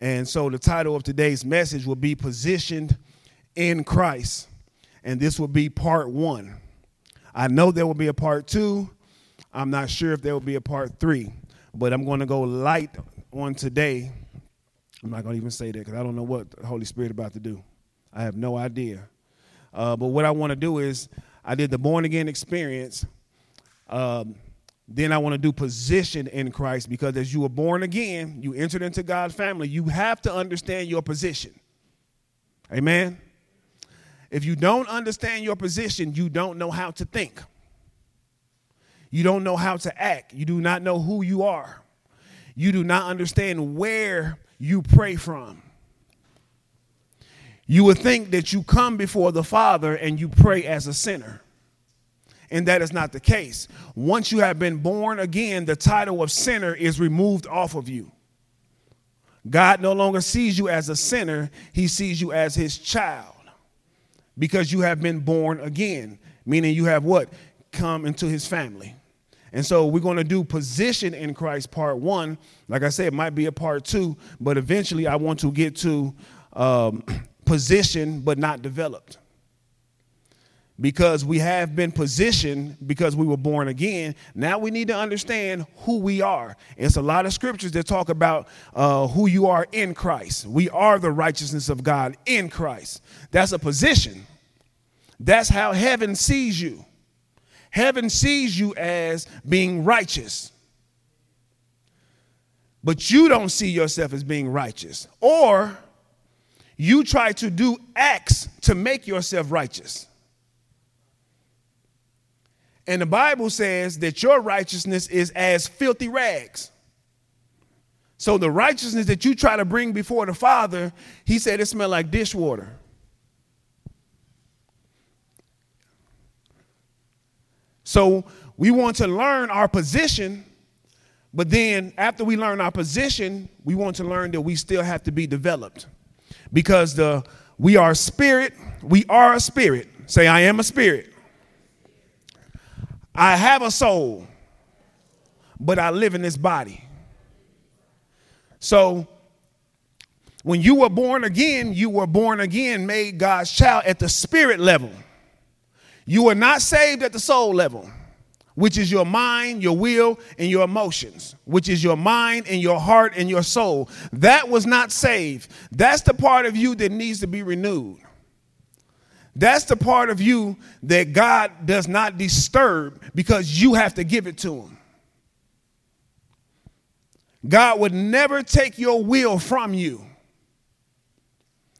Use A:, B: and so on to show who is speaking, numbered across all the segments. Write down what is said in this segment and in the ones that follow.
A: And so the title of today's message will be Positioned in Christ. And this will be part one. I know there will be a part two. I'm not sure if there will be a part three, but I'm going to go light on today. I'm not going to even say that because I don't know what the Holy Spirit about to do. I have no idea. Uh, but what I want to do is, I did the born again experience. Um, then I want to do position in Christ because as you were born again, you entered into God's family, you have to understand your position. Amen. If you don't understand your position, you don't know how to think. You don't know how to act. You do not know who you are. You do not understand where you pray from. You would think that you come before the Father and you pray as a sinner and that is not the case. Once you have been born again, the title of sinner is removed off of you. God no longer sees you as a sinner, he sees you as his child because you have been born again, meaning you have what? Come into his family. And so we're going to do position in Christ part one. Like I said, it might be a part two, but eventually I want to get to um, position but not developed because we have been positioned because we were born again. Now we need to understand who we are. It's a lot of scriptures that talk about uh, who you are in Christ. We are the righteousness of God in Christ. That's a position. That's how heaven sees you. Heaven sees you as being righteous. But you don't see yourself as being righteous. Or you try to do acts to make yourself righteous. And the Bible says that your righteousness is as filthy rags. So the righteousness that you try to bring before the Father, he said it smelled like dishwater. So we want to learn our position, but then after we learn our position, we want to learn that we still have to be developed. Because the we are a spirit, we are a spirit. Say I am a spirit. I have a soul, but I live in this body. So when you were born again, you were born again, made God's child at the spirit level. You were not saved at the soul level, which is your mind, your will, and your emotions, which is your mind and your heart and your soul. That was not saved. That's the part of you that needs to be renewed. That's the part of you that God does not disturb because you have to give it to Him. God would never take your will from you.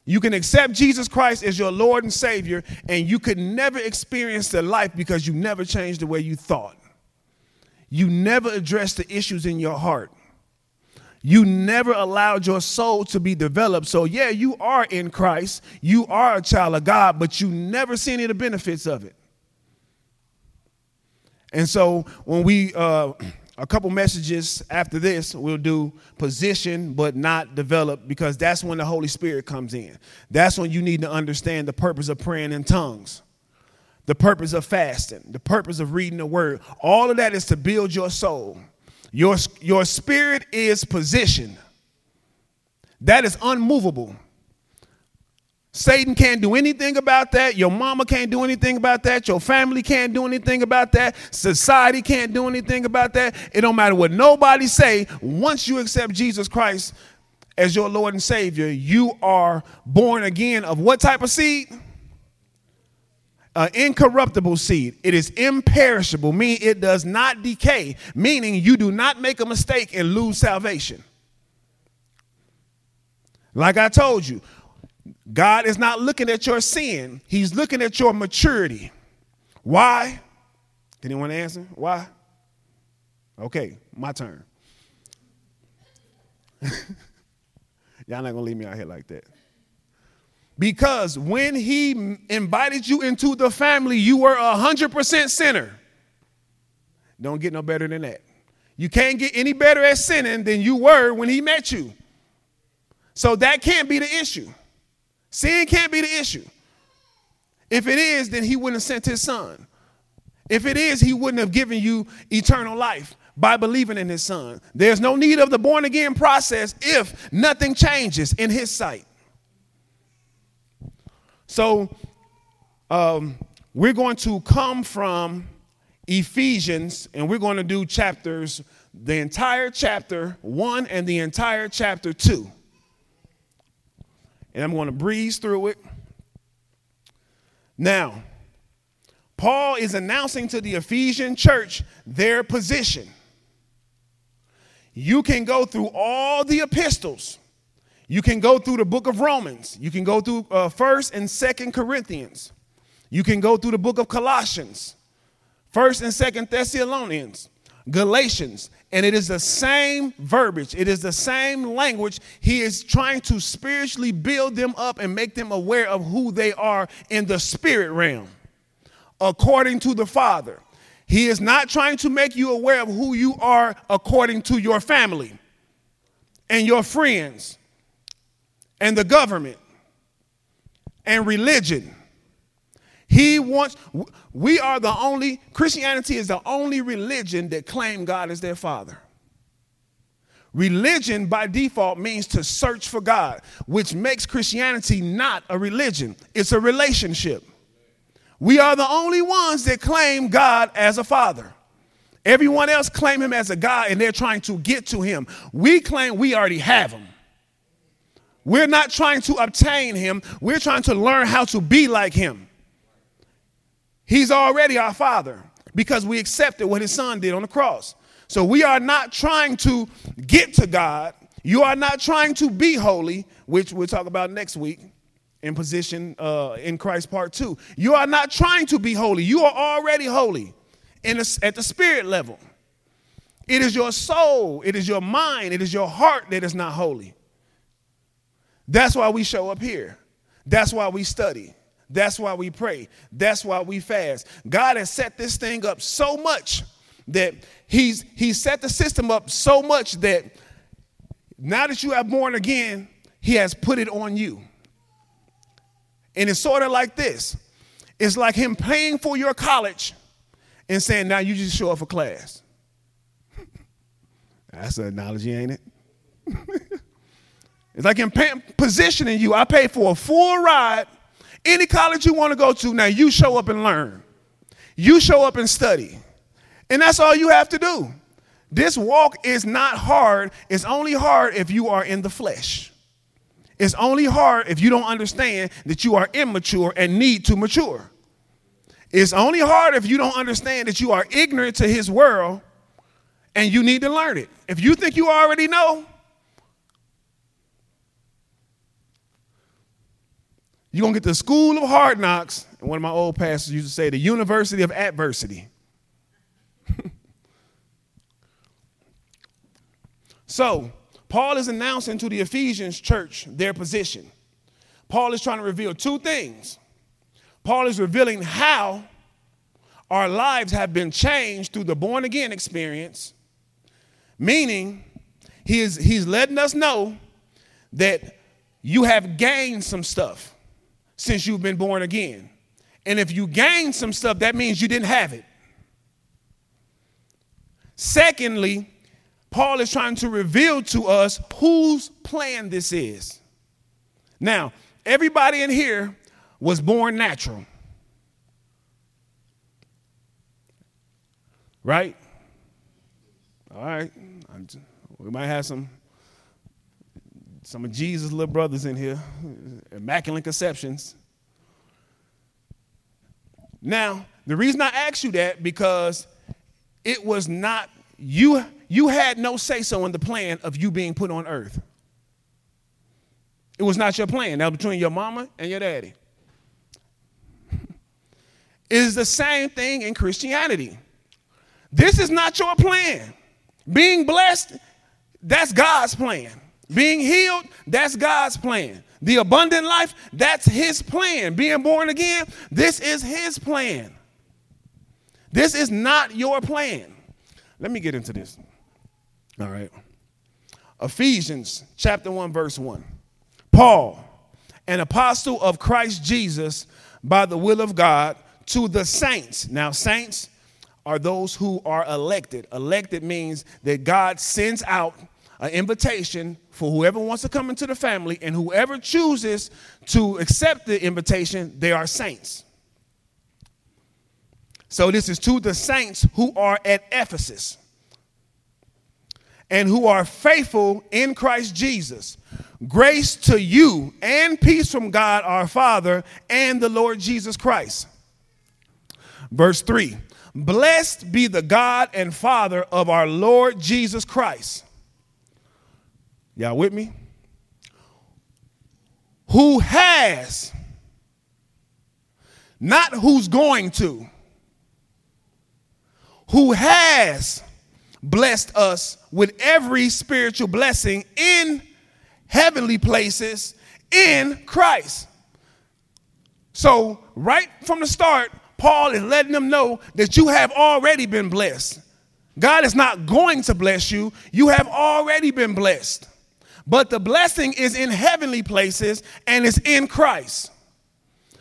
A: You can accept Jesus Christ as your Lord and Savior, and you could never experience the life because you never changed the way you thought. You never addressed the issues in your heart. You never allowed your soul to be developed. So, yeah, you are in Christ. You are a child of God, but you never see any of the benefits of it. And so, when we, uh, a couple messages after this, we'll do position but not develop because that's when the Holy Spirit comes in. That's when you need to understand the purpose of praying in tongues, the purpose of fasting, the purpose of reading the word. All of that is to build your soul. Your, your spirit is positioned. That is unmovable. Satan can't do anything about that. Your mama can't do anything about that. Your family can't do anything about that. Society can't do anything about that. It don't matter what nobody say. Once you accept Jesus Christ as your Lord and Savior, you are born again of what type of seed? An incorruptible seed. It is imperishable, meaning it does not decay, meaning you do not make a mistake and lose salvation. Like I told you, God is not looking at your sin, He's looking at your maturity. Why? Anyone answer? Why? Okay, my turn. Y'all not gonna leave me out here like that. Because when he invited you into the family, you were a 100% sinner. Don't get no better than that. You can't get any better at sinning than you were when he met you. So that can't be the issue. Sin can't be the issue. If it is, then he wouldn't have sent his son. If it is, he wouldn't have given you eternal life. by believing in his son. There's no need of the born again process if nothing changes in his sight. So, um, we're going to come from Ephesians and we're going to do chapters, the entire chapter one and the entire chapter two. And I'm going to breeze through it. Now, Paul is announcing to the Ephesian church their position. You can go through all the epistles. You can go through the book of Romans. You can go through uh, 1st and 2nd Corinthians. You can go through the book of Colossians, 1st and 2nd Thessalonians, Galatians, and it is the same verbiage. It is the same language. He is trying to spiritually build them up and make them aware of who they are in the spirit realm, according to the Father. He is not trying to make you aware of who you are according to your family and your friends and the government and religion. He wants, we are the only, Christianity is the only religion that claim God as their father. Religion by default means to search for God, which makes Christianity not a religion, it's a relationship. We are the only ones that claim God as a father. Everyone else claim him as a God and they're trying to get to him. We claim we already have him. We're not trying to obtain him, we're trying to learn how to be like him. He's already our father because we accepted what his son did on the cross. So we are not trying to get to God. You are not trying to be holy, which we'll talk about next week in position uh, in Christ part two. You are not trying to be holy. You are already holy in a, at the spirit level. It is your soul, it is your mind, it is your heart that is not holy. That's why we show up here. That's why we study. That's why we pray. That's why we fast. God has set this thing up so much that he's he's set the system up so much that now that you are born again, he has put it on you. And it's sort of like this it's like him paying for your college and saying, now you just show up for class. That's an analogy, ain't it? it's like pay- positioning you. I pay for a full ride, any college you want to go to. Now you show up and learn. You show up and study. And that's all you have to do. This walk is not hard. It's only hard if you are in the flesh. It's only hard if you don't understand that you are immature and need to mature. It's only hard if you don't understand that you are ignorant to his world and you need to learn it. If you think you already know, you're going to get the school of hard knocks. And one of my old pastors used to say, the university of adversity. so, Paul is announcing to the Ephesians church their position. Paul is trying to reveal two things. Paul is revealing how our lives have been changed through the born again experience, meaning he is, he's letting us know that you have gained some stuff since you've been born again. And if you gain some stuff, that means you didn't have it. Secondly, Paul is trying to reveal to us whose plan this is. Now, everybody in here was born natural. Right? All right. We might have some some of Jesus' little brothers in here, immaculate conceptions. Now, the reason I asked you that because it was not you you had no say so in the plan of you being put on earth. It was not your plan. That was between your mama and your daddy. is the same thing in Christianity. This is not your plan. Being blessed, that's God's plan. Being healed, that's God's plan. The abundant life, that's His plan. Being born again, this is His plan. This is not your plan. Let me get into this. All right. Ephesians chapter 1, verse 1. Paul, an apostle of Christ Jesus by the will of God, to the saints. Now, saints are those who are elected. Elected means that God sends out an invitation for whoever wants to come into the family, and whoever chooses to accept the invitation, they are saints. So this is to the saints who are at Ephesus and who are faithful in Christ Jesus. Grace to you and peace from God our Father and the Lord Jesus Christ. Verse 3 Blessed be the God and Father of our Lord Jesus Christ. Y'all with me? Who has, not who's going to, who has blessed us with every spiritual blessing in heavenly places in Christ. So, right from the start, Paul is letting them know that you have already been blessed. God is not going to bless you, you have already been blessed. But the blessing is in heavenly places and it's in Christ.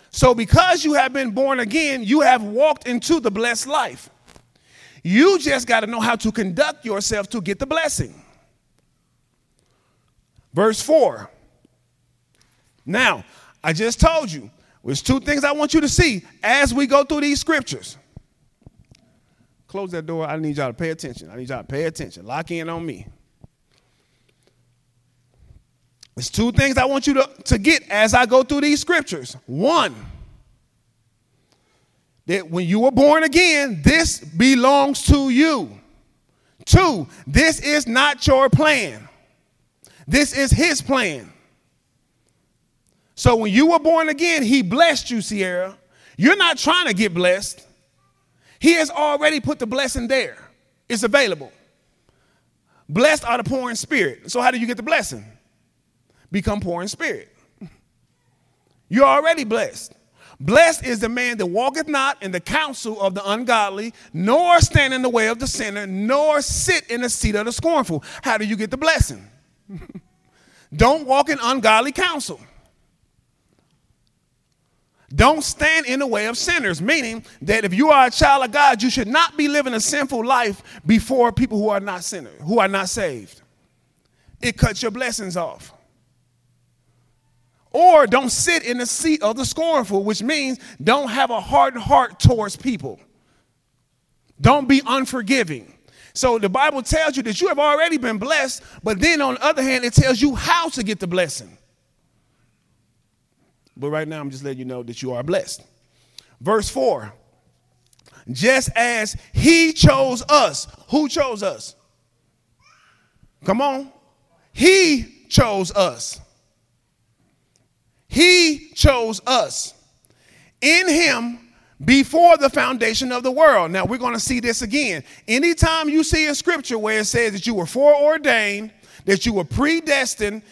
A: So, because you have been born again, you have walked into the blessed life. You just got to know how to conduct yourself to get the blessing. Verse 4. Now, I just told you, there's two things I want you to see as we go through these scriptures. Close that door. I need y'all to pay attention. I need y'all to pay attention. Lock in on me. There's two things I want you to, to get as I go through these scriptures. One, that when you were born again, this belongs to you. Two, this is not your plan. This is his plan. So when you were born again, he blessed you, Sierra. You're not trying to get blessed. He has already put the blessing there. It's available. Blessed are the poor in spirit. So how do you get the blessing? Become poor in spirit. You're already blessed. Blessed is the man that walketh not in the counsel of the ungodly, nor stand in the way of the sinner, nor sit in the seat of the scornful. How do you get the blessing? Don't walk in ungodly counsel. Don't stand in the way of sinners, meaning that if you are a child of God, you should not be living a sinful life before people who are not sinners, who are not saved. It cuts your blessings off. Or don't sit in the seat of the scornful, which means don't have a hardened heart towards people. Don't be unforgiving. So the Bible tells you that you have already been blessed, but then on the other hand, it tells you how to get the blessing. But right now, I'm just letting you know that you are blessed. Verse 4 Just as he chose us, who chose us? Come on. He chose us. He chose us in him before the foundation of the world. Now we're going to see this again. Anytime you see a scripture where it says that you were foreordained, that you were predestined,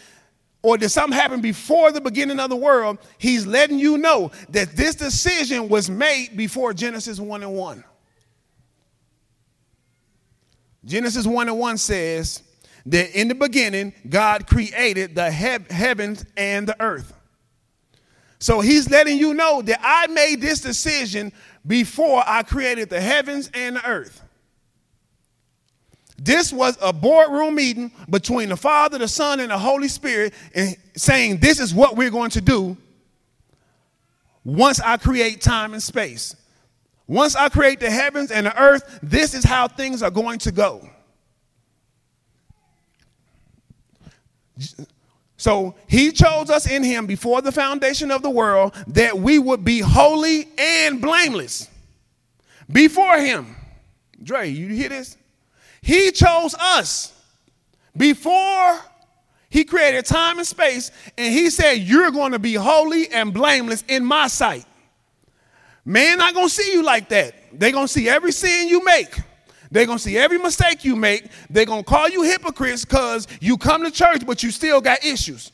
A: or that something happened before the beginning of the world, he's letting you know that this decision was made before Genesis 1 and 1. Genesis 1 and 1 says that in the beginning, God created the he- heavens and the earth. So he's letting you know that I made this decision before I created the heavens and the earth. This was a boardroom meeting between the Father, the Son, and the Holy Spirit, and saying, This is what we're going to do once I create time and space. Once I create the heavens and the earth, this is how things are going to go. So he chose us in him before the foundation of the world that we would be holy and blameless before him. Dre, you hear this? He chose us before he created time and space, and he said, You're going to be holy and blameless in my sight. Man, not going to see you like that. They're going to see every sin you make. They're going to see every mistake you make. They're going to call you hypocrites because you come to church, but you still got issues.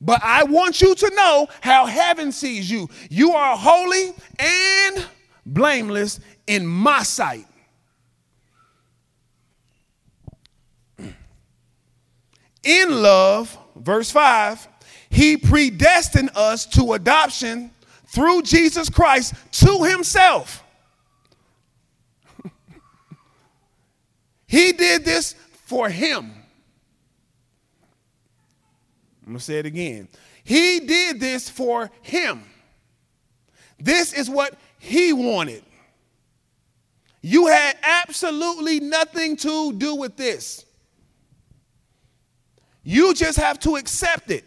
A: But I want you to know how heaven sees you. You are holy and blameless in my sight. In love, verse 5, he predestined us to adoption through Jesus Christ to himself He did this for him. I'm going to say it again. He did this for him. This is what he wanted. You had absolutely nothing to do with this. You just have to accept it.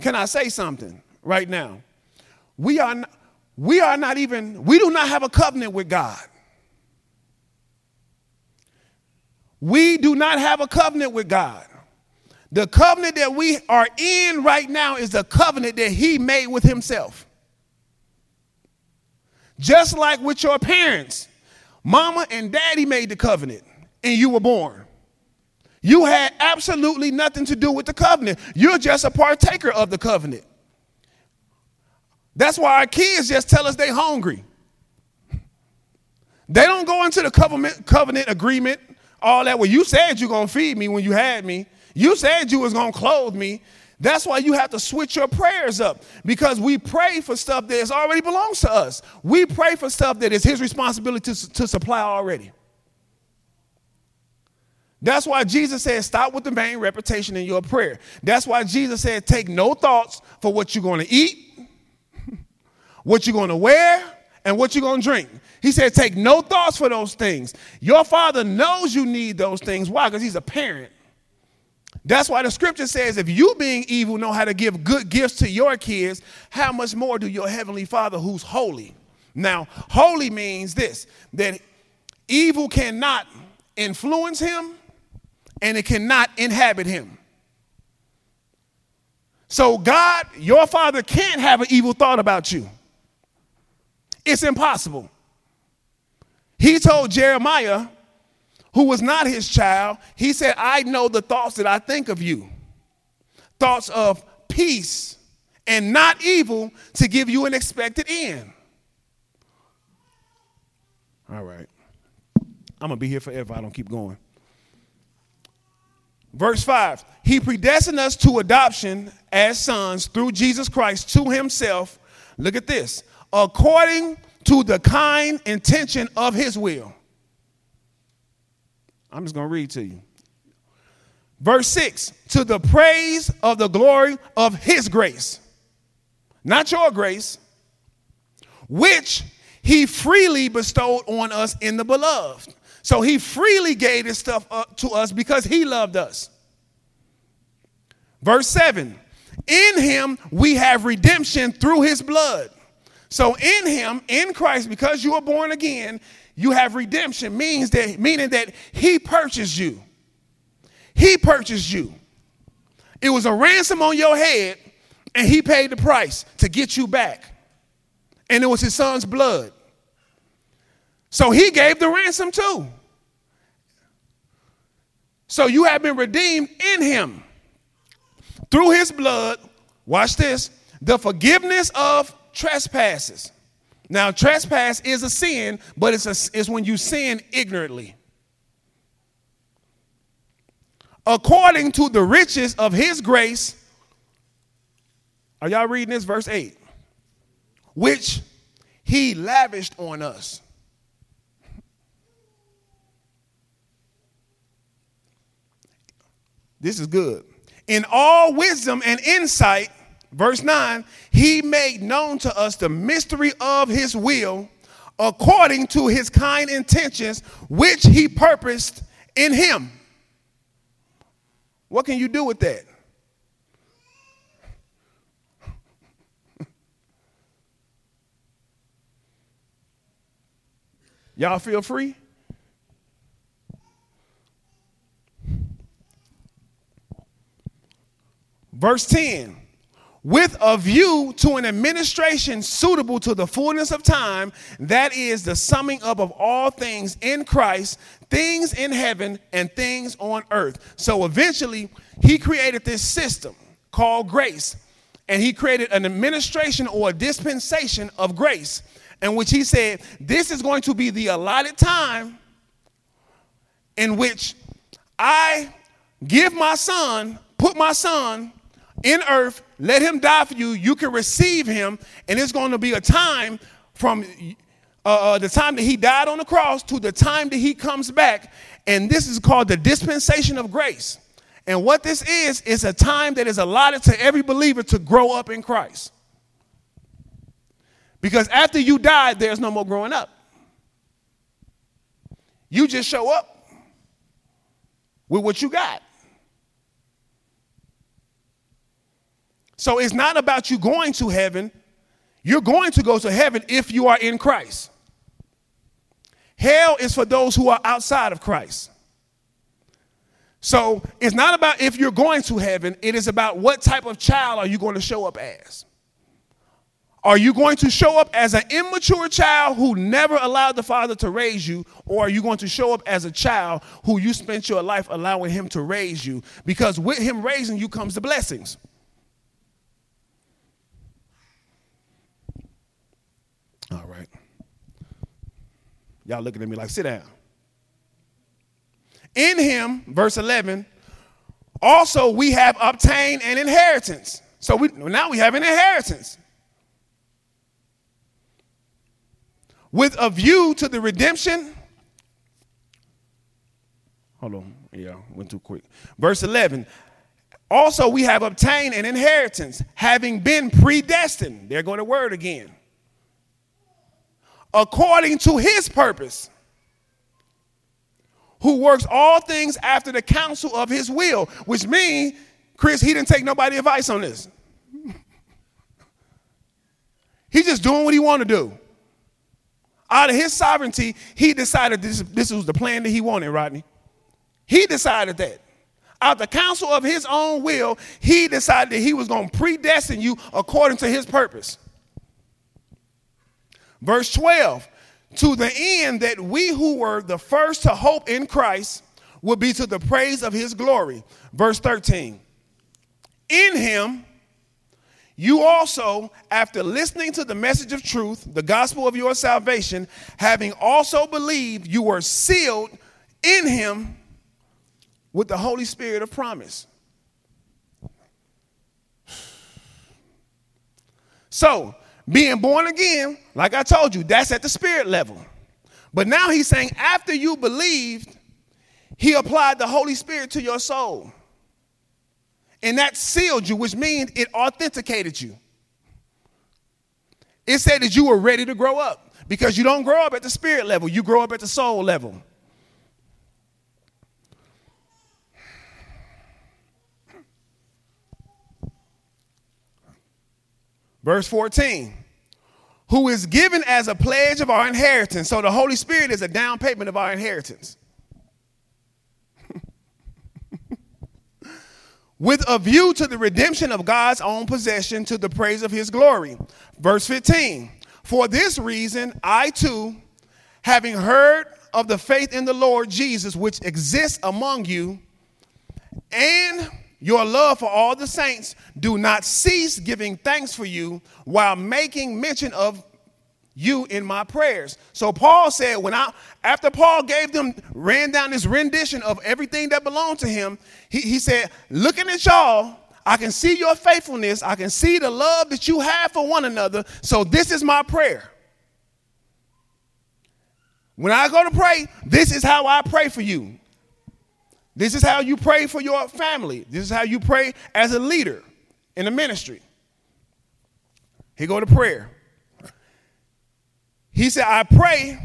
A: Can I say something right now? We are not, we are not even we do not have a covenant with God. We do not have a covenant with God. The covenant that we are in right now is the covenant that he made with himself. Just like with your parents, mama and daddy made the covenant and you were born. You had absolutely nothing to do with the covenant. You're just a partaker of the covenant. That's why our kids just tell us they're hungry. They don't go into the covenant, covenant agreement, all that. Well, you said you're to feed me when you had me. You said you was to clothe me. That's why you have to switch your prayers up because we pray for stuff that already belongs to us. We pray for stuff that is his responsibility to, to supply already. That's why Jesus said, stop with the vain reputation in your prayer. That's why Jesus said, take no thoughts for what you're going to eat, what you're going to wear, and what you're going to drink. He said, take no thoughts for those things. Your father knows you need those things. Why? Because he's a parent. That's why the scripture says, if you being evil know how to give good gifts to your kids, how much more do your heavenly father who's holy? Now, holy means this that evil cannot influence him and it cannot inhabit him. So, God, your father can't have an evil thought about you. It's impossible. He told Jeremiah, who was not his child, he said, I know the thoughts that I think of you thoughts of peace and not evil to give you an expected end. All right. I'm going to be here forever. I don't keep going. Verse 5 He predestined us to adoption as sons through Jesus Christ to himself. Look at this according to the kind intention of his will. I'm just going to read to you. Verse 6 to the praise of the glory of his grace, not your grace, which he freely bestowed on us in the beloved. So he freely gave this stuff up to us because he loved us. Verse 7 In him we have redemption through his blood. So in him, in Christ, because you are born again, you have redemption, means that meaning that he purchased you. He purchased you. It was a ransom on your head, and he paid the price to get you back. And it was his son's blood. So he gave the ransom too. So you have been redeemed in him through his blood. Watch this the forgiveness of trespasses. Now, trespass is a sin, but it's, a, it's when you sin ignorantly. According to the riches of his grace, are y'all reading this? Verse 8. Which he lavished on us. This is good. In all wisdom and insight, verse 9, he made known to us the mystery of his will according to his kind intentions, which he purposed in him. What can you do with that? Y'all feel free? Verse 10 with a view to an administration suitable to the fullness of time, that is the summing up of all things in Christ, things in heaven and things on earth. So eventually, he created this system called grace, and he created an administration or a dispensation of grace, in which he said, This is going to be the allotted time in which I give my son, put my son in earth, let him die for you. You can receive him, and it's going to be a time from uh, uh, the time that he died on the cross to the time that he comes back. And this is called the dispensation of grace. And what this is, is a time that is allotted to every believer to grow up in Christ. Because after you die, there's no more growing up. You just show up with what you got. So it's not about you going to heaven. You're going to go to heaven if you are in Christ. Hell is for those who are outside of Christ. So it's not about if you're going to heaven, it is about what type of child are you going to show up as. Are you going to show up as an immature child who never allowed the father to raise you, or are you going to show up as a child who you spent your life allowing him to raise you? Because with him raising you comes the blessings. All right. Y'all looking at me like, sit down. In him, verse 11, also we have obtained an inheritance. So we, now we have an inheritance. With a view to the redemption. Hold on. Yeah, went too quick. Verse 11. Also, we have obtained an inheritance, having been predestined. They're going to word again according to his purpose, who works all things after the counsel of his will, which means, Chris, he didn't take nobody advice on this. He's just doing what he want to do. Out of his sovereignty, he decided this, this was the plan that he wanted, Rodney. He decided that. Out the counsel of his own will, he decided that he was going to predestine you according to his purpose. Verse 12, to the end that we who were the first to hope in Christ would be to the praise of his glory. Verse 13, in him you also, after listening to the message of truth, the gospel of your salvation, having also believed, you were sealed in him with the Holy Spirit of promise. So, being born again, like I told you, that's at the spirit level. But now he's saying, after you believed, he applied the Holy Spirit to your soul. And that sealed you, which means it authenticated you. It said that you were ready to grow up because you don't grow up at the spirit level, you grow up at the soul level. Verse 14, who is given as a pledge of our inheritance. So the Holy Spirit is a down payment of our inheritance. With a view to the redemption of God's own possession to the praise of his glory. Verse 15, for this reason, I too, having heard of the faith in the Lord Jesus, which exists among you, and your love for all the saints, do not cease giving thanks for you while making mention of you in my prayers. So Paul said, when I after Paul gave them, ran down this rendition of everything that belonged to him, he, he said, looking at y'all, I can see your faithfulness, I can see the love that you have for one another. So this is my prayer. When I go to pray, this is how I pray for you. This is how you pray for your family. This is how you pray as a leader in the ministry. He go to prayer. He said, I pray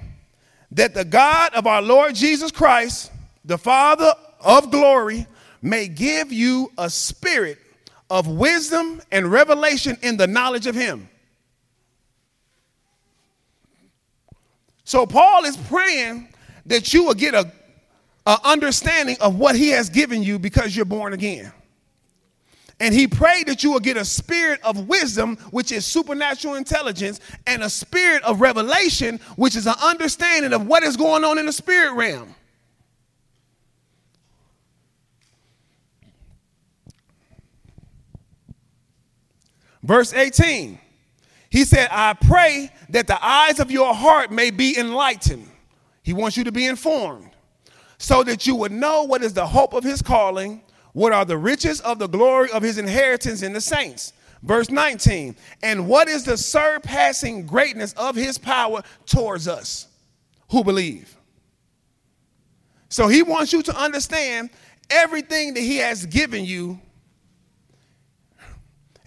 A: that the God of our Lord Jesus Christ, the Father of glory, may give you a spirit of wisdom and revelation in the knowledge of him. So Paul is praying that you will get a an understanding of what he has given you because you're born again. And he prayed that you will get a spirit of wisdom, which is supernatural intelligence, and a spirit of revelation, which is an understanding of what is going on in the spirit realm. Verse 18, he said, I pray that the eyes of your heart may be enlightened. He wants you to be informed so that you would know what is the hope of his calling, what are the riches of the glory of his inheritance in the saints. Verse 19, and what is the surpassing greatness of his power towards us who believe? So he wants you to understand everything that he has given you,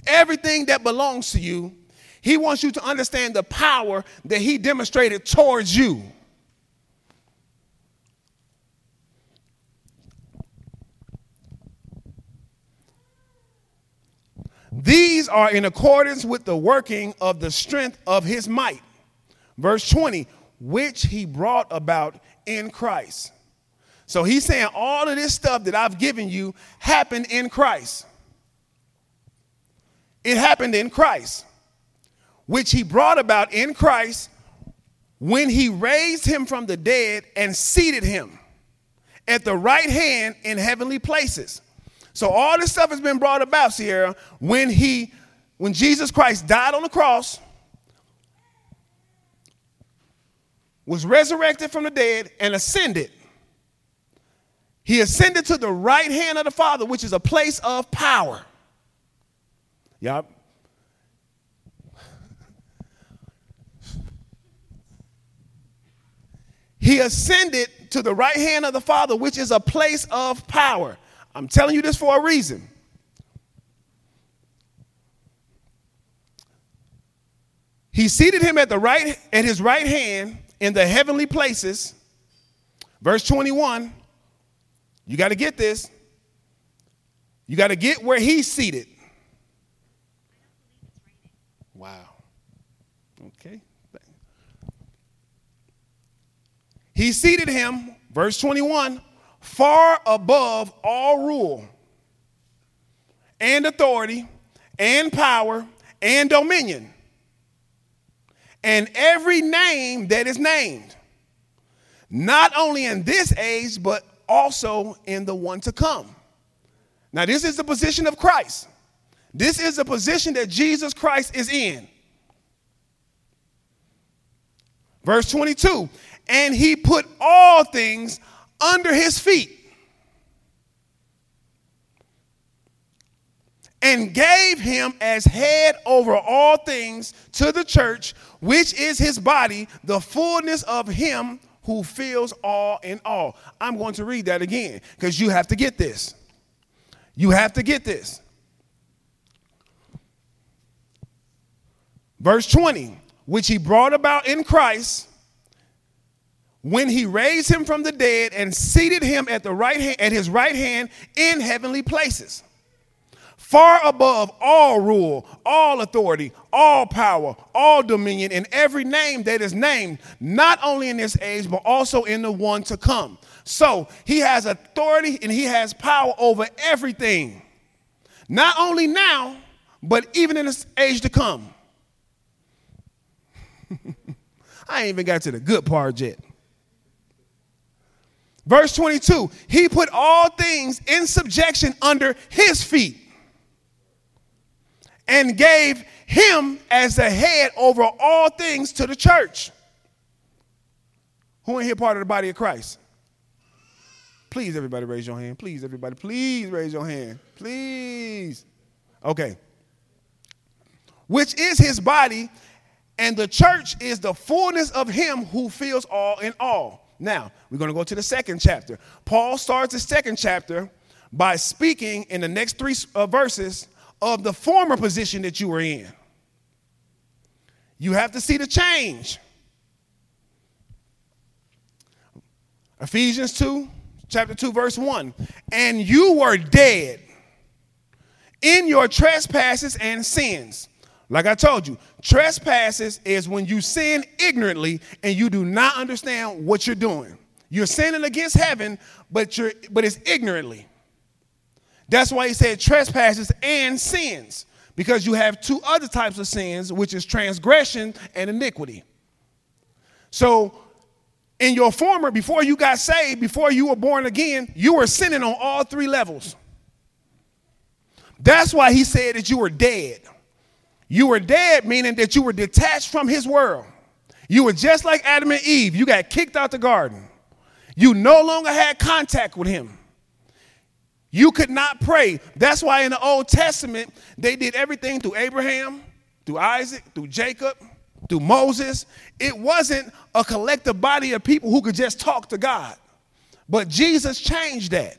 A: everything that belongs to you. He wants you to understand the power that he demonstrated towards you. These are in accordance with the working of the strength of his might. Verse 20, which he brought about in Christ. So he's saying all of this stuff that I've given you happened in Christ. It happened in Christ, which he brought about in Christ when he raised him from the dead and seated him at the right hand in heavenly places so all this stuff has been brought about, Sierra, when he, when Jesus Christ died on the cross, was resurrected from the dead, and ascended. He ascended to the right hand of the Father, which is a place of power. Yep. He ascended to the right hand of the Father, which is a place of power. I'm telling you this for a reason. He seated him at the right at his right hand in the heavenly places. Verse 21. You got to get this. You got to get where he's seated. Wow. Okay. He seated him, verse 21, far above all rule and authority and power and dominion and every name that is named, not only in this age, but also in the one to come. Now, this is the position of Christ. This is the position that Jesus Christ is in. Verse 22 And he put all things under his feet and gave him as head over all things to the church, which is his body, the fullness of him who fills all in all. I'm going to read that again because you have to get this. You have to get this. Verse 20, which he brought about in Christ when he raised him from the dead and seated him at the right hand at his right hand in heavenly places. Far above all rule all authority all power all dominion and every name that is named not only in this age but also in the one to come. So he has authority and he has power over everything. Not only now but even in this age to come. I ain't even got to the good part yet Verse 22 He put all things in subjection under his feet and gave him as the head over all things to the church. Who in here part of the body of Christ? Please, everybody, raise your hand. Please, everybody, please raise your hand. Please. Okay. Which is his body, and the church is the fullness of him who fills all in all. Now, we're going to go to the second chapter. Paul starts the second chapter by speaking in the next three uh, verses of the former position that you were in. You have to see the change. Ephesians 2, chapter 2, verse 1. And you were dead in your trespasses and sins like I told you, trespasses is when you sin ignorantly and you do not understand what you're doing. You're sinning against heaven, but you're but it's ignorantly. That's why he said trespasses and sins, because you have two other types of sins, which is transgression and iniquity. So, in your former, before you got saved, before you were born again, you were sinning on all three levels. That's why he said that you were dead. You were dead, meaning that you were detached from his world. You were just like Adam and Eve. You got kicked out the garden. You no longer had contact with him. You could not pray. That's why in the Old Testament, they did everything through Abraham, through Isaac, through Jacob, through Moses. It wasn't a collective body of people who could just talk to God. But Jesus changed that.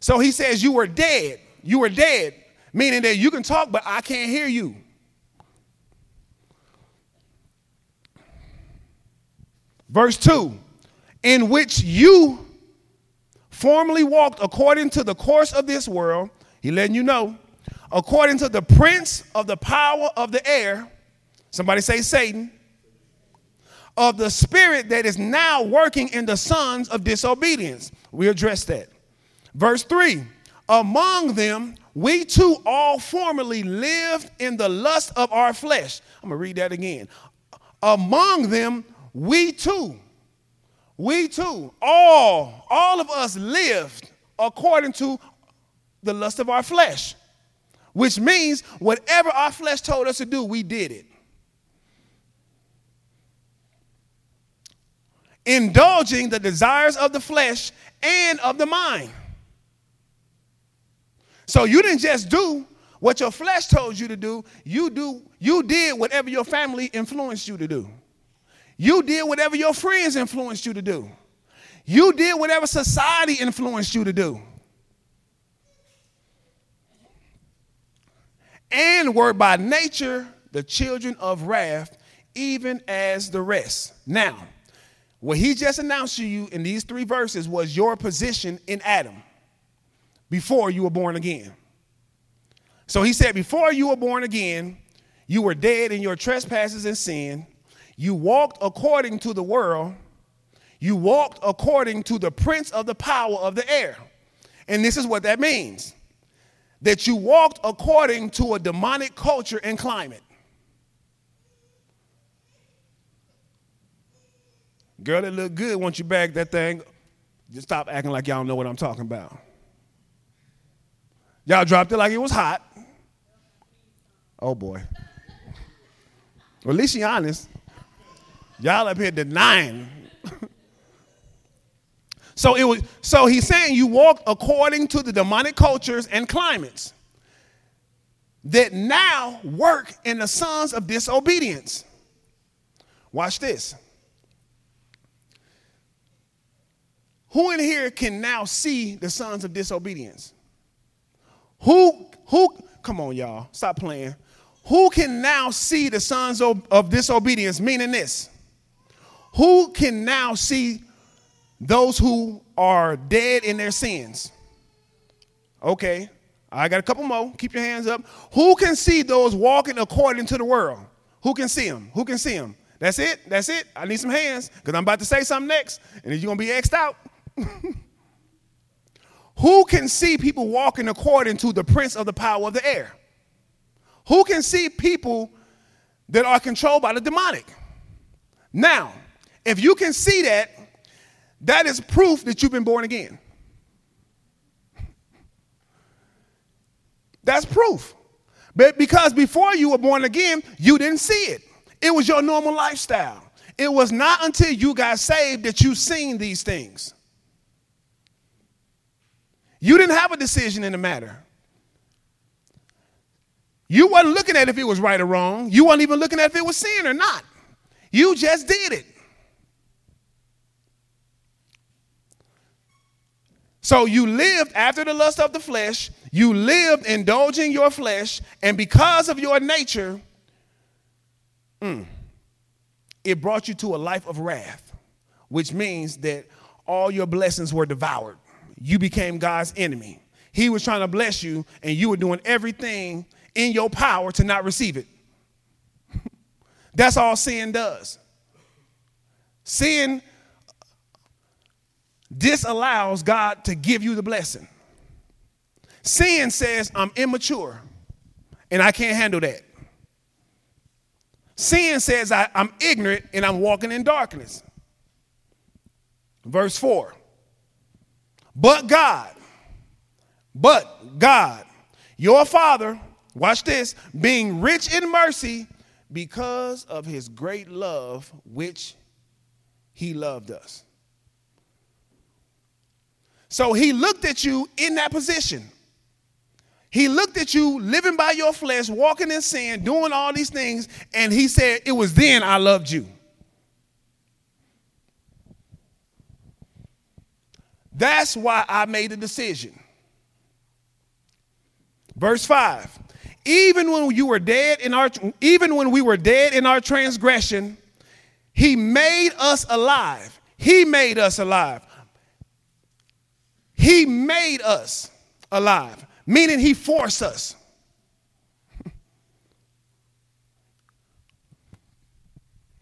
A: So he says, You were dead. You were dead, meaning that you can talk, but I can't hear you. Verse 2 In which you formerly walked according to the course of this world, he letting you know, according to the prince of the power of the air, somebody say Satan, of the spirit that is now working in the sons of disobedience. We address that. Verse 3 Among them, we too all formerly lived in the lust of our flesh. I'm going to read that again. Among them, we too, we too, all, all of us lived according to the lust of our flesh, which means whatever our flesh told us to do, we did it. Indulging the desires of the flesh and of the mind. So you didn't just do what your flesh told you to do, you do you did whatever your family influenced you to do. You did whatever your friends influenced you to do. You did whatever society influenced you to do. And were by nature the children of wrath, even as the rest. Now, what he just announced to you in these three verses was your position in Adam before you were born again. So he said, Before you were born again, you were dead in your trespasses and sin. You walked according to the world. You walked according to the prince of the power of the air. And this is what that means that you walked according to a demonic culture and climate. Girl, it look good once you bag that thing. Just stop acting like y'all know what I'm talking about. Y'all dropped it like it was hot. Oh boy. Well, at least you honest. Y'all up here denying. so it was so he's saying you walk according to the demonic cultures and climates that now work in the sons of disobedience. Watch this. Who in here can now see the sons of disobedience? Who, who, come on, y'all, stop playing. Who can now see the sons of, of disobedience? Meaning this. Who can now see those who are dead in their sins? Okay, I got a couple more. Keep your hands up. Who can see those walking according to the world? Who can see them? Who can see them? That's it. That's it. I need some hands because I'm about to say something next, and you're gonna be X'd out. Who can see people walking according to the prince of the power of the air? Who can see people that are controlled by the demonic? Now, if you can see that, that is proof that you've been born again. That's proof. But because before you were born again, you didn't see it. It was your normal lifestyle. It was not until you got saved that you seen these things. You didn't have a decision in the matter. You wasn't looking at if it was right or wrong. You weren't even looking at if it was sin or not. You just did it. So you lived after the lust of the flesh, you lived indulging your flesh, and because of your nature, mm, it brought you to a life of wrath, which means that all your blessings were devoured you became God's enemy. He was trying to bless you, and you were doing everything in your power to not receive it. That's all sin does. Sin disallows God to give you the blessing. Sin says, I'm immature and I can't handle that. Sin says, I, am ignorant and I'm walking in darkness. Verse 4 but God, but God, your Father, watch this, being rich in mercy because of his great love which he loved us. So he looked at you in that position. He looked at you living by your flesh, walking in sin, doing all these things, and he said, It was then I loved you. That's why I made a decision. Verse 5. Even when you were dead in our even when we were dead in our transgression, he made us alive. He made us alive. He made us alive, meaning he forced us.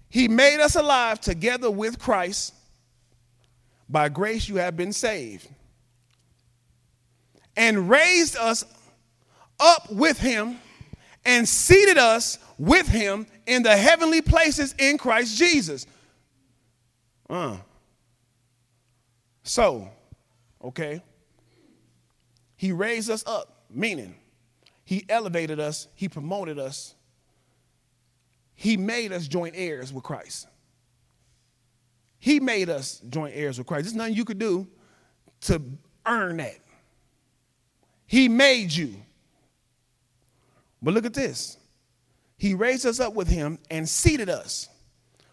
A: he made us alive together with Christ. By grace you have been saved. And raised us up with him and seated us with him in the heavenly places in Christ Jesus. Uh. So, okay, he raised us up, meaning he elevated us, he promoted us, he made us joint heirs with Christ. He made us joint heirs with Christ. There's nothing you could do to earn that. He made you. But look at this. He raised us up with him and seated us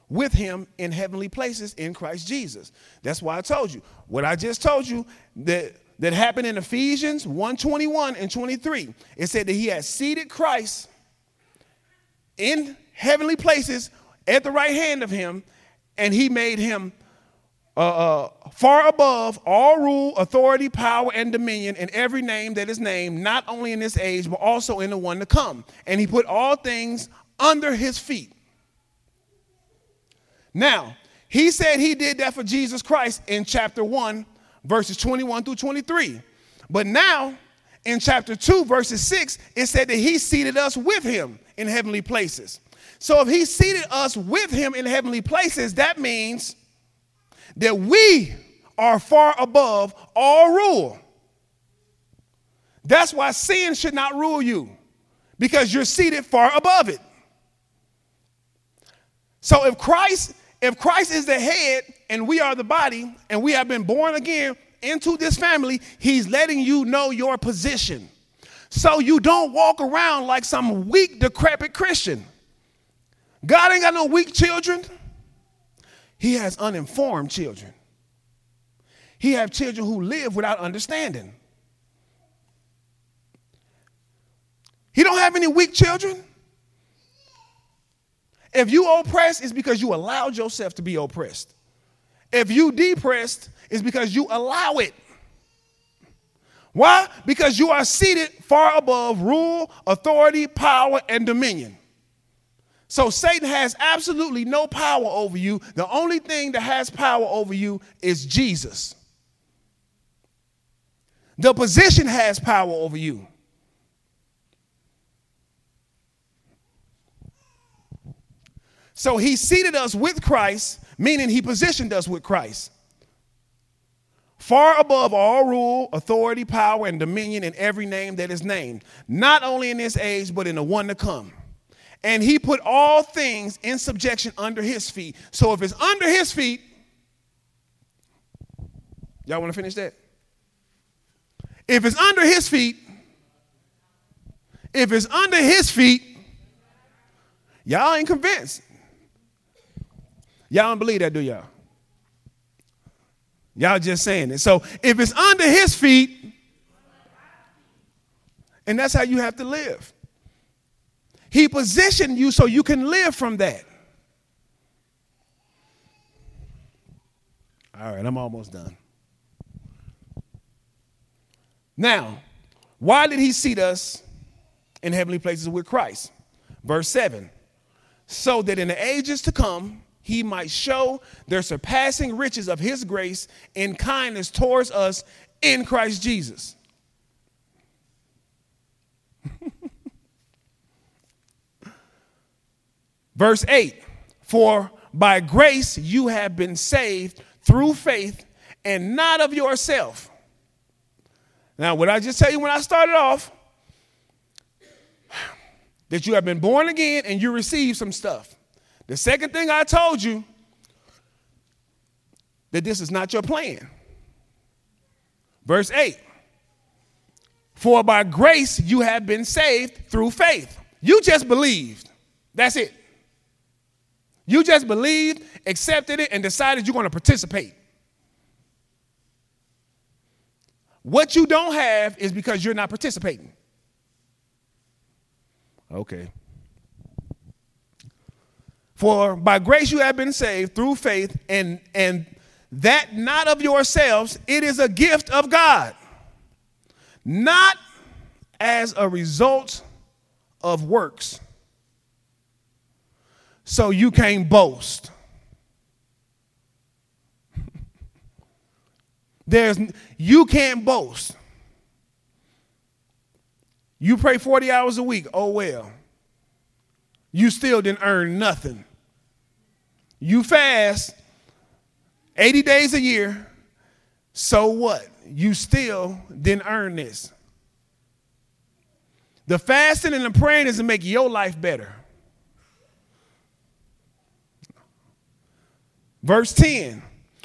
A: with him in heavenly places in Christ Jesus. That's why I told you what I just told you that that happened in Ephesians 1:21 and 23. It said that he had seated Christ in heavenly places at the right hand of him and he made him uh, uh, far above all rule, authority, power, and dominion, in every name that is named, not only in this age, but also in the one to come. And he put all things under his feet. Now, he said he did that for Jesus Christ in chapter 1, verses 21 through 23. But now, in chapter 2, verses 6, it said that he seated us with him in heavenly places. So if he seated us with him in heavenly places, that means that we are far above all rule. That's why sin should not rule you, because you're seated far above it. So if Christ, if Christ is the head and we are the body, and we have been born again into this family, he's letting you know your position. So you don't walk around like some weak, decrepit Christian. God ain't got no weak children. He has uninformed children. He have children who live without understanding. He don't have any weak children. If you oppressed, it's because you allowed yourself to be oppressed. If you depressed, it's because you allow it. Why? Because you are seated far above rule, authority, power, and dominion. So Satan has absolutely no power over you. The only thing that has power over you is Jesus. The position has power over you. So he seated us with Christ, meaning he positioned us with Christ. Far above all rule, authority, power, and dominion in every name that is named, not only in this age, but in the one to come. And he put all things in subjection under his feet. So if it's under his feet, y'all want to finish that? If it's under his feet, if it's under his feet, y'all ain't convinced. Y'all don't believe that, do y'all? Y'all just saying it. So if it's under his feet, and that's how you have to live. He positioned you so you can live from that. All right, I'm almost done. Now, why did he seat us in heavenly places with Christ? Verse 7 so that in the ages to come, he might show the surpassing riches of his grace and kindness towards us in Christ Jesus. Verse 8 For by grace you have been saved through faith and not of yourself. Now, what I just tell you when I started off, that you have been born again and you received some stuff. The second thing I told you, that this is not your plan. Verse 8 For by grace you have been saved through faith. You just believed. That's it. You just believed, accepted it, and decided you're going to participate. What you don't have is because you're not participating. Okay. For by grace you have been saved through faith, and, and that not of yourselves, it is a gift of God, not as a result of works. So you can't boast. There's you can't boast. You pray 40 hours a week, oh well. You still didn't earn nothing. You fast 80 days a year, so what? You still didn't earn this. The fasting and the praying is to make your life better. Verse 10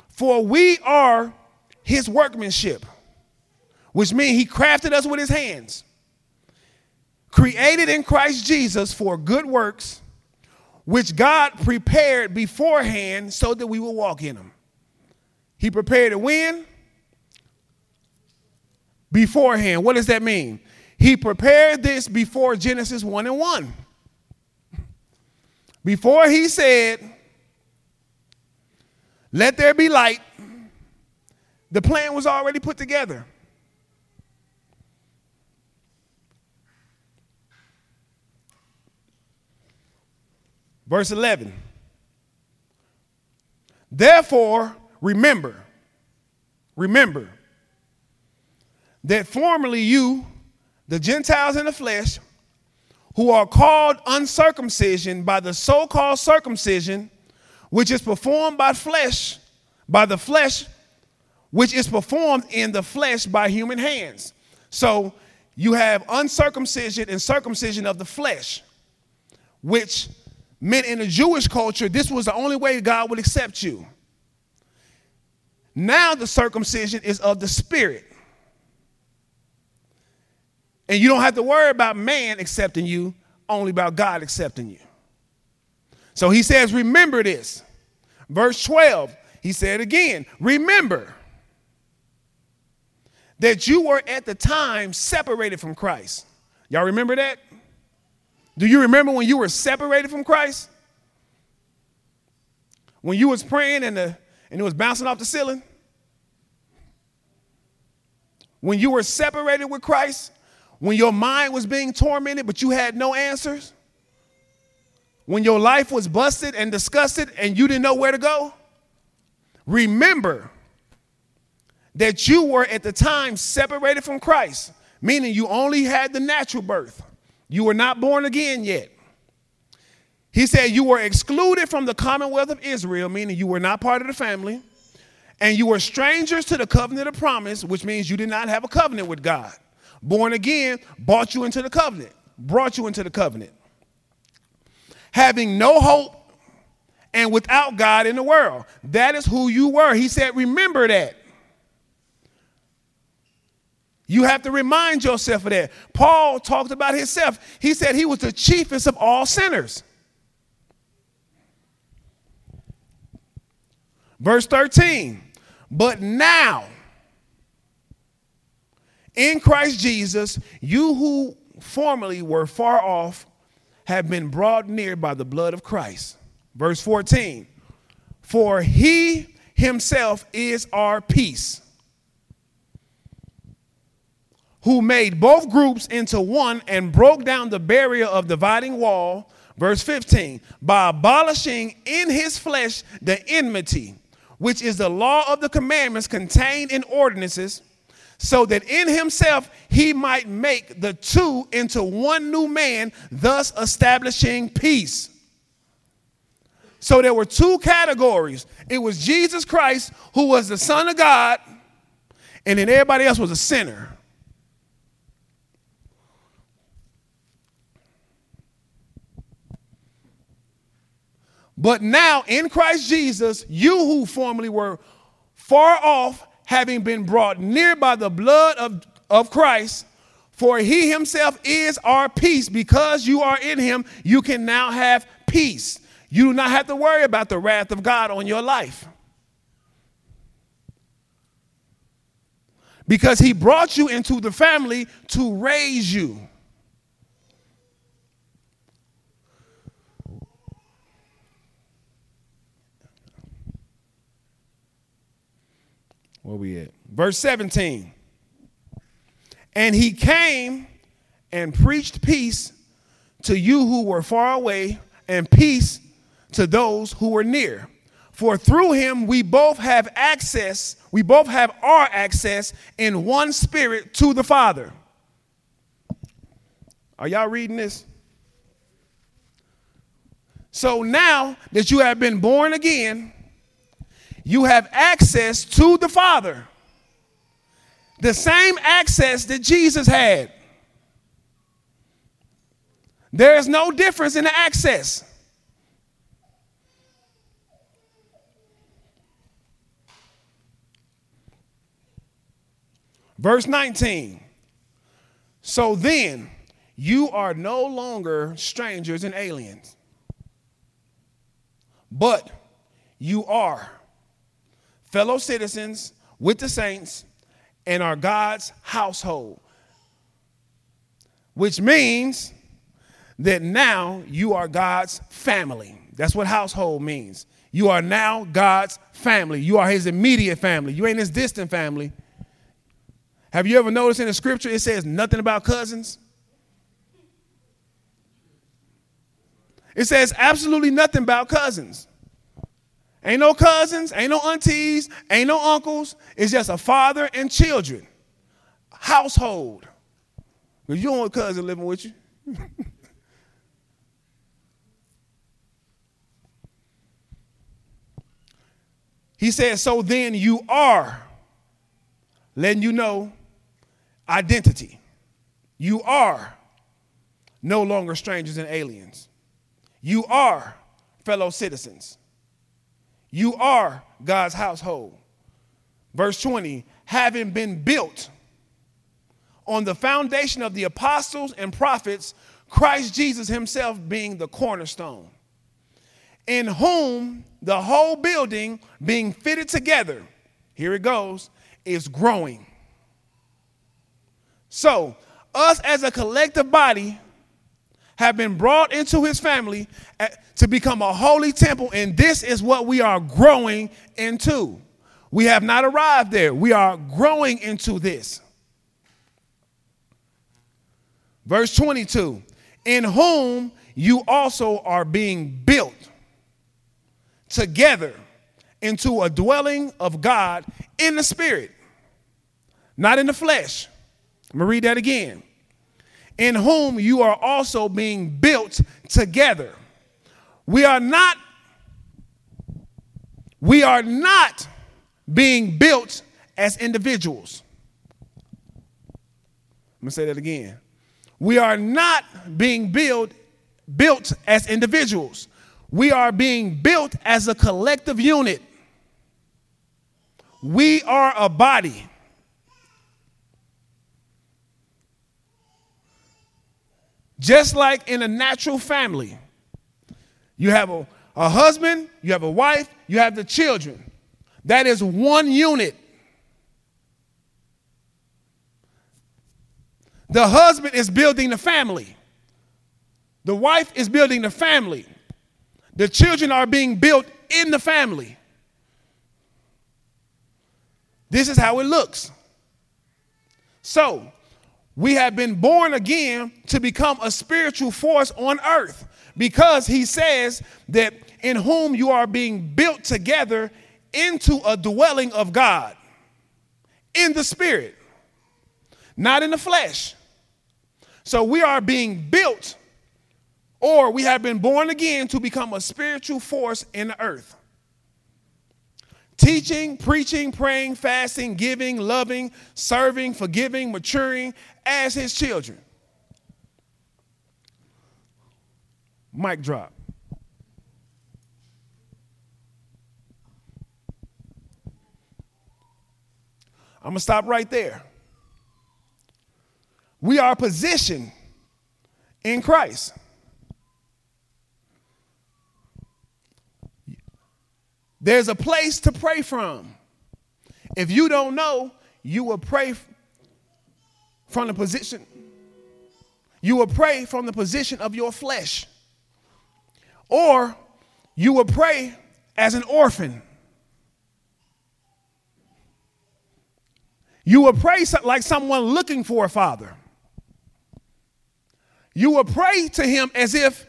A: For we are his workmanship, which means he crafted us with his hands, created in Christ Jesus for good works, which God prepared beforehand so that we will walk in them. He prepared it when? Beforehand. What does that mean? He prepared this before Genesis 1 and 1. Before he said, Let there be light, the plan was already put together. Verse 11. Therefore, remember, remember that formerly you, the Gentiles in the flesh, who are called uncircumcision by the so called circumcision, which is performed by flesh, by the flesh which is performed in the flesh by human hands. So you have uncircumcision and circumcision of the flesh, which meant in the Jewish culture, this was the only way God would accept you. Now the circumcision is of the spirit. And you don't have to worry about man accepting you, only about God accepting you. So he says, Remember this. Verse 12, he said again, Remember that you were at the time separated from Christ. Y'all remember that? Do you remember when you were separated from Christ? When you was praying and, the, and it was bouncing off the ceiling? When you were separated with Christ? When your mind was being tormented but you had no answers? When your life was busted and disgusted and you didn't know where to go? Remember that you were at the time separated from Christ, meaning you only had the natural birth. You were not born again yet. He said you were excluded from the commonwealth of Israel, meaning you were not part of the family, and you were strangers to the covenant of promise, which means you did not have a covenant with God. Born again brought you into the covenant, brought you into the covenant. Having no hope and without God in the world. That is who you were. He said, Remember that. You have to remind yourself of that. Paul talked about himself. He said he was the chiefest of all sinners. Verse 13, but now, in Christ Jesus, you who formerly were far off have been brought near by the blood of Christ. Verse 14, for he himself is our peace who made both groups into one and broke down the barrier of dividing wall, verse 15, by abolishing in his flesh the enmity, which is the law of the commandments contained in ordinances, so that in himself he might make the two into one new man, thus establishing peace. So there were two categories. It was Jesus Christ, who was the Son of God, and then everybody else was a sinner. But now in Christ Jesus, you who formerly were far off, having been brought near by the blood of, of Christ, for he himself is our peace. Because you are in him, you can now have peace. You do not have to worry about the wrath of God on your life. because he brought you into the family to raise you. Where we at? Verse 17. And he came and preached peace to you who were far away and peace to those who were near. For through him we both have access, we both have our access in one spirit to the Father. Are y'all reading this? So now that you have been born again, you have access to the Father. The same access that Jesus had. There is no difference in the access. Verse 19. So then, you are no longer strangers and aliens, but you are fellow citizens with the saints and are God's household, which means that now you are God's family. That's what household means. You are now God's family. You are his immediate family. You ain't his distant family. Have you ever noticed in the scripture it says nothing about cousins? It says absolutely nothing about cousins. Ain't no cousins, ain't no aunties, ain't no uncles. It's just a father and children. Household. Because you don't want a cousin living with you. he says, So then you are letting you know identity. You are no longer strangers and aliens. You are fellow citizens. You are God's household. Verse 20, having been built on the foundation of the apostles and prophets, Christ Jesus himself being the cornerstone, in whom the whole building being fitted together, here it goes, is growing so, us as a collective body have been brought into his family eh, to become a holy temple, and this is what we are growing into. We have not arrived there, we are growing into this. Verse 22 In whom you also are being built together into a dwelling of God in the spirit, not in the flesh. I'm to read that again. In whom you are also being built together. We are not we are not being built as individuals. I'm going to say that again. We are not being built built as individuals. We are being built as a collective unit. We are a body. Just like in a natural family, you have a, a husband, you have a wife, you have the children. That is one unit. The husband is building the family. The wife is building the family. The children are being built in the family. This is how it looks. So, we have been born again to become a spiritual force on earth because he says that in whom you are being built together into a dwelling of God in the spirit, not in the flesh. So we are being built or we have been born again to become a spiritual force in the earth. Teaching, preaching, praying, fasting, giving, loving, serving, forgiving, maturing as his children. Mic drop. I'm going to stop right there. We are positioned in Christ. There's a place to pray from. If you don't know, you will pray from the position, you will pray from the position of your flesh. Or you will pray as an orphan. You will pray like someone looking for a father. You will pray to him as if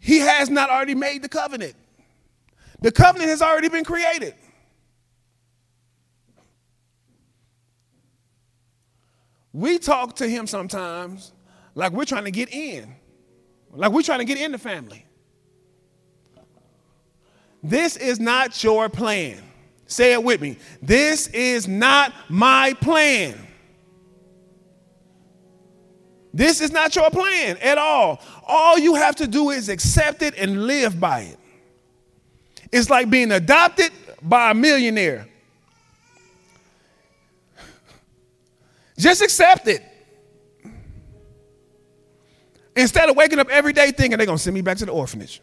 A: he has not already made the covenant. The covenant has already been created. We talk to him sometimes like we're trying to get in, like we're trying to get in the family. This is not your plan. Say it with me. This is not my plan. This is not your plan at all. All you have to do is accept it and live by it. It's like being adopted by a millionaire. Just accept it. Instead of waking up every day thinking they're going to send me back to the orphanage.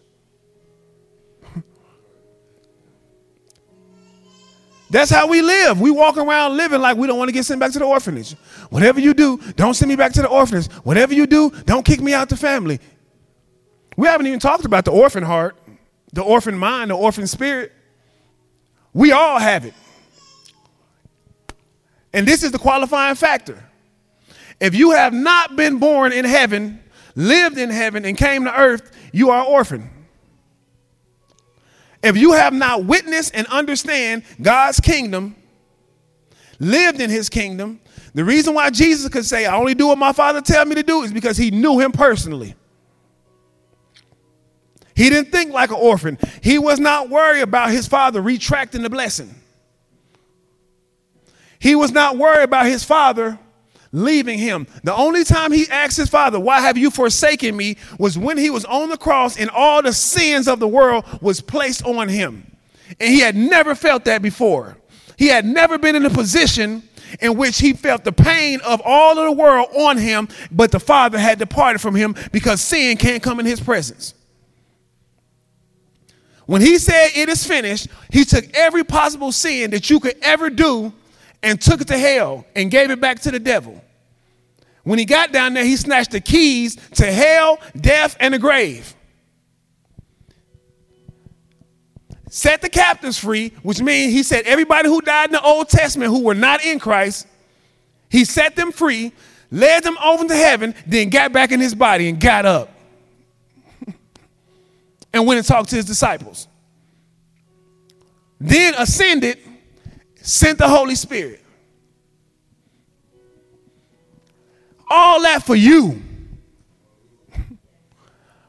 A: That's how we live. We walk around living like we don't want to get sent back to the orphanage. Whatever you do, don't send me back to the orphanage. Whatever you do, don't kick me out the family. We haven't even talked about the orphan heart, the orphan mind, the orphan spirit. We all have it. And this is the qualifying factor. If you have not been born in heaven, lived in heaven, and came to earth, you are orphan. If you have not witnessed and understand God's kingdom, lived in his kingdom, the reason why Jesus could say, I only do what my father tell me to do is because he knew him personally. He didn't think like an orphan. He was not worried about his father retracting the blessing. He was not worried about his father leaving him. The only time he asked his father, Why have you forsaken me? was when he was on the cross and all the sins of the world was placed on him. And he had never felt that before. He had never been in a position in which he felt the pain of all of the world on him, but the father had departed from him because sin can't come in his presence. When he said it is finished, he took every possible sin that you could ever do and took it to hell and gave it back to the devil. When he got down there, he snatched the keys to hell, death, and the grave. Set the captives free, which means he said everybody who died in the Old Testament who were not in Christ, he set them free, led them over to heaven, then got back in his body and got up and went and talked to his disciples. Then ascended sent the Holy Spirit. All that for you.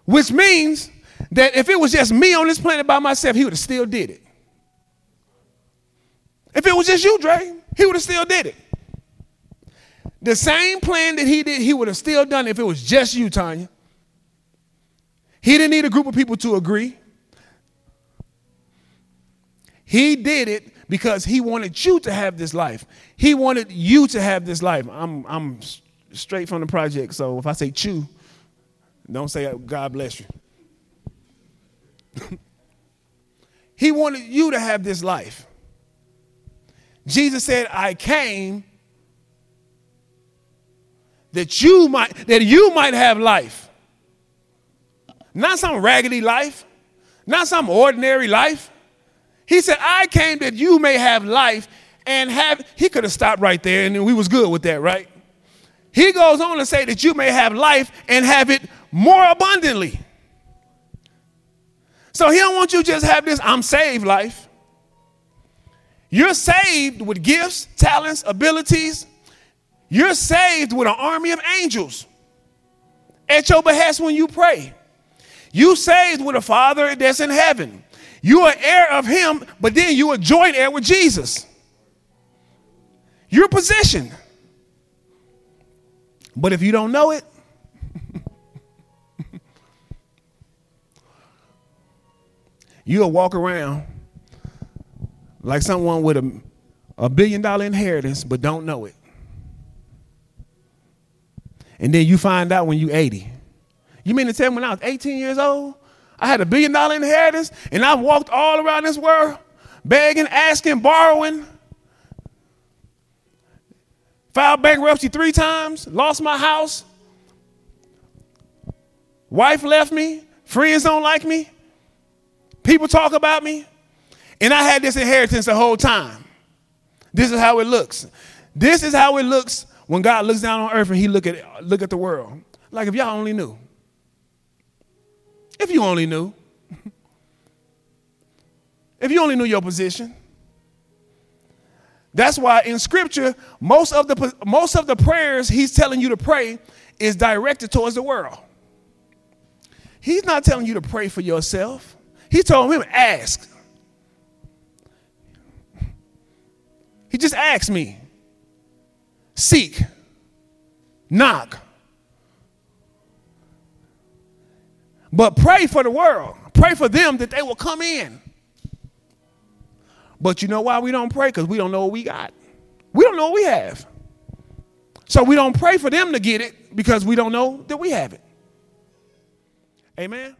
A: Which means that if it was just me on this planet by myself, he would have still did it. If it was just you, Dre, he would have still did it. The same plan that he did, he would have still done it if it was just you, Tanya. He didn't need a group of people to agree. He did it because he wanted you to have this life. He wanted you to have this life. I'm, I'm straight from the project, so if I say chew, don't say uh, God bless you. he wanted you to have this life. Jesus said, I came that you might that you might have life. Not some raggedy life, not some ordinary life. He said, I came that you may have life and have, he could have stopped right there and we was good with that, right? He goes on to say that you may have life and have it more abundantly. So he don't want you just have this I'm saved life. You're saved with gifts, talents, abilities. You're saved with an army of angels at your behest when you pray. You saved with a father that's in heaven. You are heir of him, but then you are joint heir with Jesus. You're positioned. But if you don't know it, you'll walk around like someone with a, a billion dollar inheritance but don't know it. And then you find out when you're 80. You mean to tell me when I was 18 years old, I had a billion dollar inheritance and I walked all around this world begging, asking, borrowing, filed bankruptcy three times, lost my house, wife left me, friends don't like me, people talk about me, and I had this inheritance the whole time. This is how it looks. This is how it looks when God looks down on earth and he look at look at the world. Like if y'all only knew. If you only knew. if you only knew your position. That's why in scripture, most of the most of the prayers he's telling you to pray is directed towards the world. He's not telling you to pray for yourself. He told him, ask. He just asked me. Seek. Knock. But pray for the world. Pray for them that they will come in. But you know why we don't pray? Because we don't know what we got. We don't know what we have. So we don't pray for them to get it because we don't know that we have it. Amen.